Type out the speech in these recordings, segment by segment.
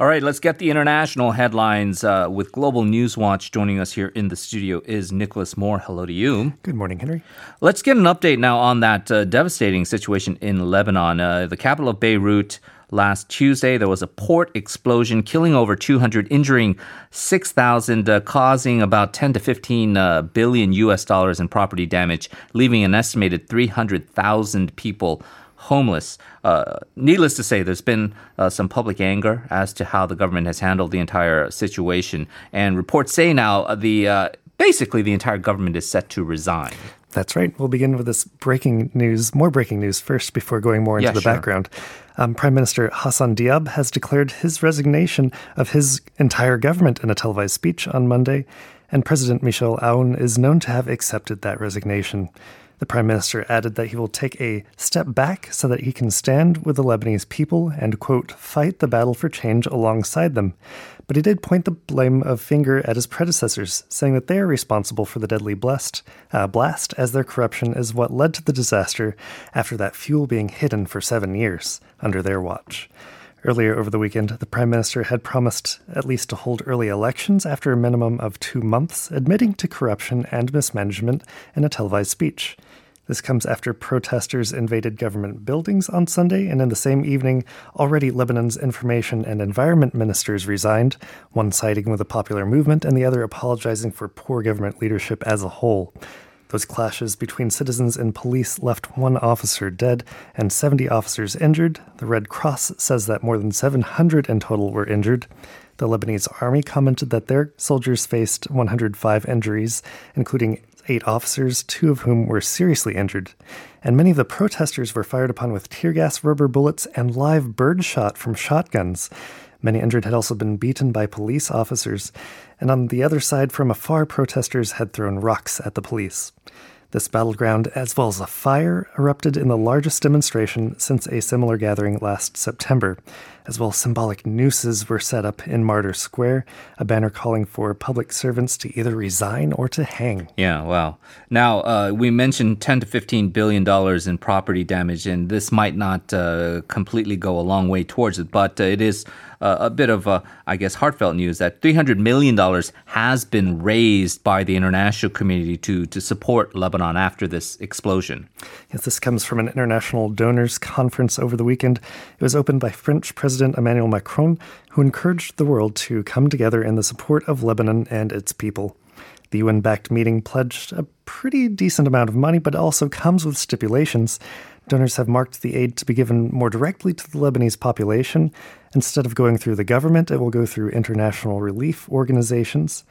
All right, let's get the international headlines uh, with Global News Watch. Joining us here in the studio is Nicholas Moore. Hello to you. Good morning, Henry. Let's get an update now on that uh, devastating situation in Lebanon. Uh, the capital of Beirut last Tuesday. There was a port explosion, killing over 200, injuring 6,000, uh, causing about 10 to 15 uh, billion US dollars in property damage, leaving an estimated 300,000 people homeless. Uh, needless to say, there's been uh, some public anger as to how the government has handled the entire situation, and reports say now the uh, basically the entire government is set to resign. That's right. We'll begin with this breaking news, more breaking news first before going more into Yeah, the sure. background. Um, Prime Minister Hassan Diab has declared his resignation of his entire government in a televised speech on Monday, and President Michel Aoun is known to have accepted that resignation. The Prime Minister added that he will take a step back so that he can stand with the Lebanese people and, quote, fight the battle for change alongside them. But he did point the blame of finger at his predecessors, saying that they are responsible for the deadly blast, uh, blast, as their corruption is what led to the disaster after that fuel being hidden for seven years under their watch. Earlier over the weekend, the Prime Minister had promised at least to hold early elections after a minimum of two months, admitting to corruption and mismanagement in a televised speech. This comes after protesters invaded government buildings on Sunday, and in the same evening, already Lebanon's information and environment ministers resigned, one siding with the popular movement and the other apologizing for poor government leadership as a whole. Those clashes between citizens and police left one officer dead and 70 officers injured. The Red Cross says that more than 700 in total were injured. The Lebanese army commented that their soldiers faced 105 injuries, including eight officers, two of whom were seriously injured. And many of the protesters were fired upon with tear gas, rubber bullets, and live bird shot from shotguns. Many injured had also been beaten by police officers, and on the other side from afar, protesters had thrown rocks at the police. This battleground, as well as a fire, erupted in the largest demonstration since a similar gathering last September. As well, symbolic nooses were set up in Martyr Square, a banner calling for public servants to either resign or to hang. Yeah, wow. Now, uh, we mentioned 10 to 15 billion dollars in property damage, and this might not uh, completely go a long way towards it, but uh, it is uh, a bit of, uh, I guess, heartfelt news that 300 million dollars has been raised by the international community to to support Lebanon after this explosion. Yes, this comes from an international donors conference over the weekend. It was opened by French President Emmanuel Macron, who encouraged the world to come together in the support of Lebanon and its people. The UN backed meeting pledged a pretty decent amount of money, but also comes with stipulations. Donors have marked the aid to be given more directly to the Lebanese population. Instead of going through the government, it will go through international relief organizations.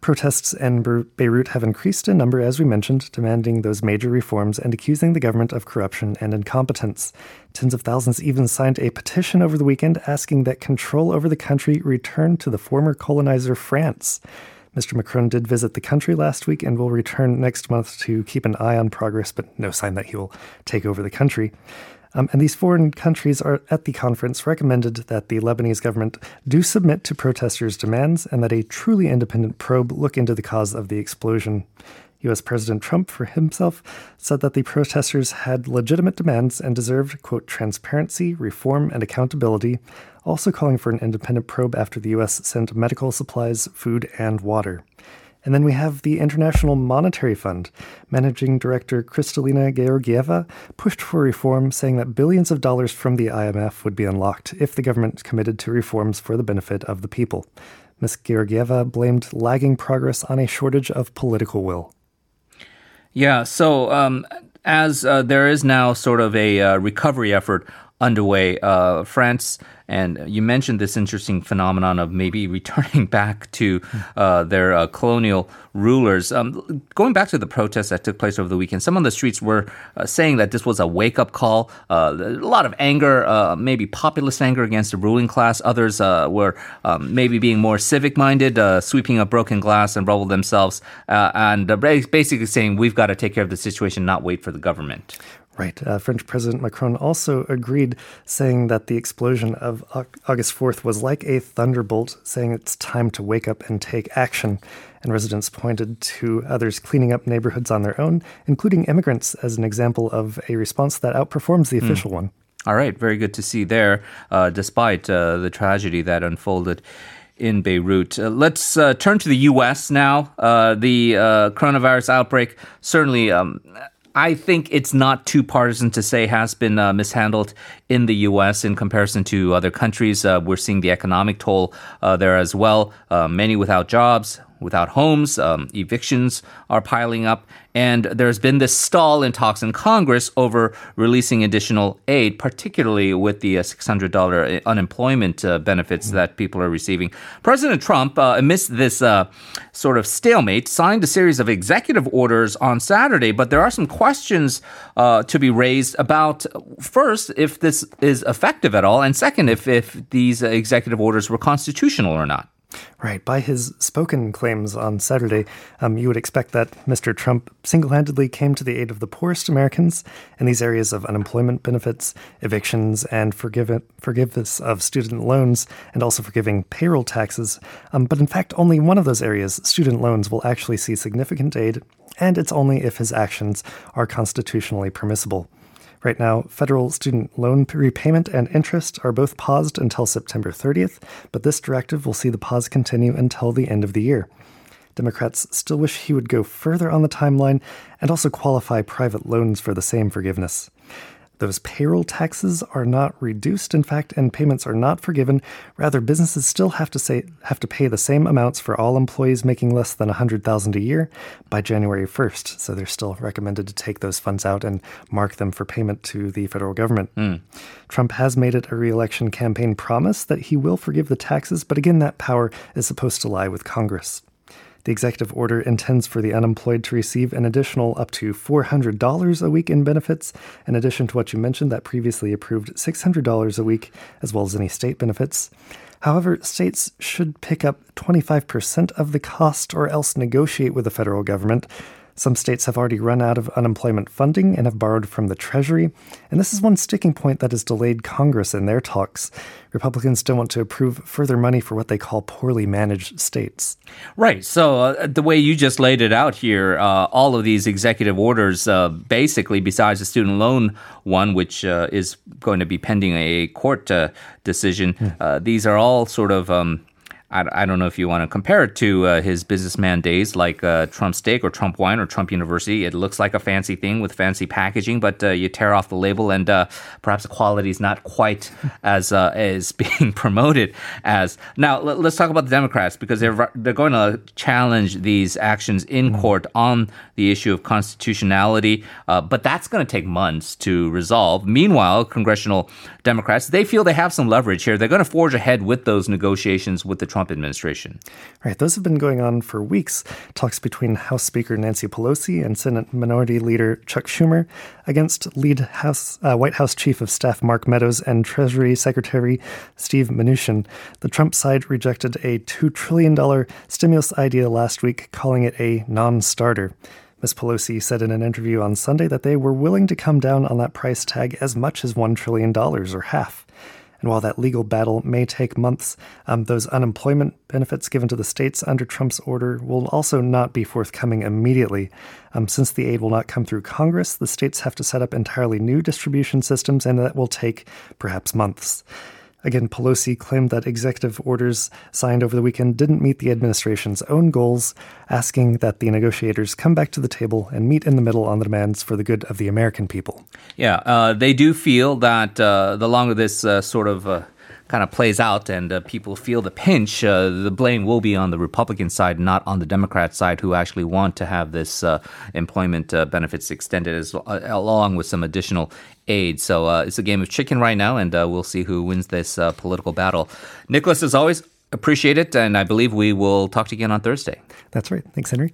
Protests in Beirut have increased in number, as we mentioned, demanding those major reforms and accusing the government of corruption and incompetence. Tens of thousands even signed a petition over the weekend asking that control over the country return to the former colonizer France. Mr. Macron did visit the country last week and will return next month to keep an eye on progress, but no sign that he will take over the country. Um, and these foreign countries are at the conference recommended that the Lebanese government do submit to protesters' demands and that a truly independent probe look into the cause of the explosion. US President Trump, for himself, said that the protesters had legitimate demands and deserved, quote, transparency, reform, and accountability, also calling for an independent probe after the US sent medical supplies, food, and water. And then we have the International Monetary Fund. Managing Director Kristalina Georgieva pushed for reform, saying that billions of dollars from the IMF would be unlocked if the government committed to reforms for the benefit of the people. Ms. Georgieva blamed lagging progress on a shortage of political will. Yeah, so um, as uh, there is now sort of a uh, recovery effort underway, uh, France, and you mentioned this interesting phenomenon of maybe returning back to uh, their uh, colonial rulers. Um, going back to the protests that took place over the weekend, some on the streets were uh, saying that this was a wake up call. Uh, a lot of anger, uh, maybe populist anger against the ruling class. Others were um, maybe being more civic minded, sweeping up broken glass and rubble themselves, and basically saying we've got to take care of the situation, not wait for the government. Right. Uh, French President Macron also agreed, saying that the explosion of August 4th was like a thunderbolt, saying it's time to wake up and take action. And residents pointed to others cleaning up neighborhoods on their own, including immigrants, as an example of a response that outperforms the official one. All right, very good to see there, uh, despite uh, the tragedy that unfolded in Beirut. Uh, let's uh, turn to the U.S. now. Uh, the uh, coronavirus outbreak certainly. Um, I think it's not too partisan to say has been uh, mishandled in the U.S. in comparison to other countries. Uh, we're seeing the economic toll there as well. many without jobs, without homes. Um, evictions are piling up. And there's been this stall in talks in Congress over releasing additional aid, particularly with the uh, $600 unemployment uh, benefits mm-hmm. that people are receiving. President Trump, uh, amidst this uh, sort of stalemate, signed a series of executive orders on Saturday, but there are some questions uh, to be raised about, first, if this is effective at all, and second, if, if these executive orders were constitutional or not. Right. By his spoken claims on Saturday, um, you would expect that Mr. Trump single handedly came to the aid of the poorest Americans in these areas of unemployment benefits, evictions, and forgive- forgiveness of student loans, and also forgiving payroll taxes. Um, but in fact, only one of those areas, student loans, will actually see significant aid, and it's only if his actions are constitutionally permissible. Right now, federal student loan repayment and interest are both paused until September 30th, but this directive will see the pause continue until the end of the year. Democrats still wish he would go further on the timeline and also qualify private loans for the same forgiveness. Those payroll taxes are not reduced, in fact, and payments are not forgiven. Rather, businesses still have to say have to pay the same amounts for all employees making less than 100,000 a year by January 1st. So they're still recommended to take those funds out and mark them for payment to the federal government. Mm. Trump has made it a re-election campaign promise that he will forgive the taxes, but again, that power is supposed to lie with Congress. The executive order intends for the unemployed to receive an additional up to $400 a week in benefits, in addition to what you mentioned, that previously approved $600 a week, as well as any state benefits. However, states should pick up 25% of the cost or else negotiate with the federal government. Some states have already run out of unemployment funding and have borrowed from the Treasury, and this is one sticking point that has delayed Congress in their talks. Republicans don't want to approve further money for what they call poorly managed states. Right. So, uh, the way you just laid it out here, uh, all of these executive orders, uh, basically, besides the student loan one, which uh, is going to be pending a court uh, decision, mm. these are all sort of. Um, I, I don't know if you want to compare it to uh, his businessman days like uh, Trump Steak or Trump Wine or Trump University. It looks like a fancy thing with fancy packaging, but uh, you tear off the label and uh, perhaps the quality is not quite as uh, as being promoted as. Now l- let's talk about the Democrats because they're they're going to challenge these actions in mm. court on the issue of constitutionality, uh, but that's going to take months to resolve. Meanwhile, congressional Democrats they feel they have some leverage here. They're going to forge ahead with those negotiations with the Trump Trump administration. Right. Those have been going on for weeks. Talks between House Speaker Nancy Pelosi and Senate Minority Leader Chuck Schumer against lead House uh, White House Chief of Staff Mark Meadows and Treasury Secretary Steve Mnuchin. The Trump side rejected a $2 trillion stimulus idea last week, calling it a non starter. Ms. Pelosi said in an interview on Sunday that they were willing to come down on that price tag as much as $1 trillion or half. And while that legal battle may take months, um, those unemployment benefits given to the states under Trump's order will also not be forthcoming immediately. Um, since the aid will not come through Congress, the states have to set up entirely new distribution systems, and that will take perhaps months. Again, Pelosi claimed that executive orders signed over the weekend didn't meet the administration's own goals, asking that the negotiators come back to the table and meet in the middle on the demands for the good of the American people. Yeah, uh, they do feel that uh, the longer this uh, sort of uh, kind of plays out and uh, people feel the pinch, uh, the blame will be on the Republican side, not on the Democrat side, who actually want to have this uh, employment uh, benefits extended as, uh, along with some additional aid. So uh, it's a game of chicken right now, and we'll see who wins this political battle. Nicholas, as always, appreciate it, and I believe we will talk to you again on Thursday. That's right. Thanks, Henry.